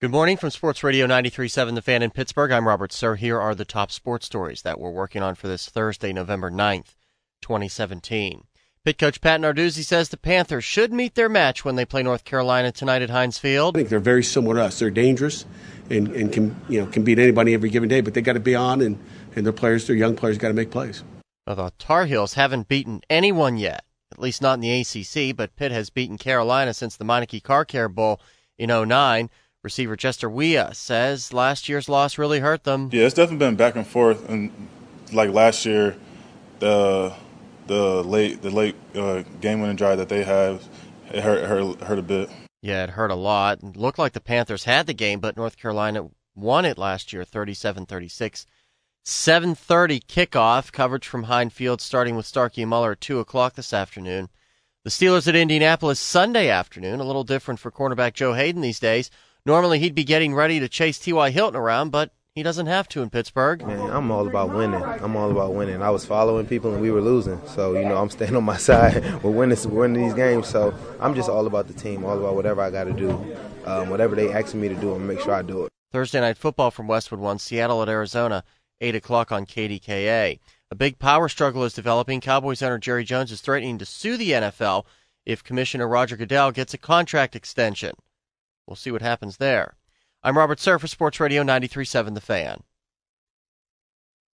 Good morning from Sports Radio 93.7 The Fan in Pittsburgh. I'm Robert Sir. Here are the top sports stories that we're working on for this Thursday, November 9th, 2017. Pitt coach Pat Narduzzi says the Panthers should meet their match when they play North Carolina tonight at Heinz Field. I think they're very similar to us. They're dangerous and, and can you know can beat anybody every given day, but they got to be on and, and their players, their young players, got to make plays. Well, the Tar Heels haven't beaten anyone yet, at least not in the ACC, but Pitt has beaten Carolina since the Meineke Car Care Bowl in 09. Receiver Jester Weah says last year's loss really hurt them. Yeah, it's definitely been back and forth. And like last year, the the late the late uh, game winning drive that they have, it hurt, hurt hurt a bit. Yeah, it hurt a lot. It looked like the Panthers had the game, but North Carolina won it last year, 37-36. 7:30 kickoff coverage from Heinz Field, starting with Starkey and Mueller at two o'clock this afternoon. The Steelers at Indianapolis Sunday afternoon, a little different for cornerback Joe Haden these days. Normally he'd be getting ready to chase T.Y. Hilton around, but he doesn't have to in Pittsburgh. Man, I'm all about winning. I'm all about winning. I was following people and we were losing. So, you know, I'm staying on my side. we're winning, we're winning these games. So I'm just all about the team, all about whatever I got to do. Um, whatever they ask me to do, I'm make sure I do it. Thursday night football from Westwood One, Seattle at Arizona, 8 o'clock on KDKA. A big power struggle is developing. Cowboys owner Jerry Jones is threatening to sue the NFL if Commissioner Roger Goodell gets a contract extension. We'll see what happens there. I'm Robert Sir for Sports Radio 93.7 The Fan.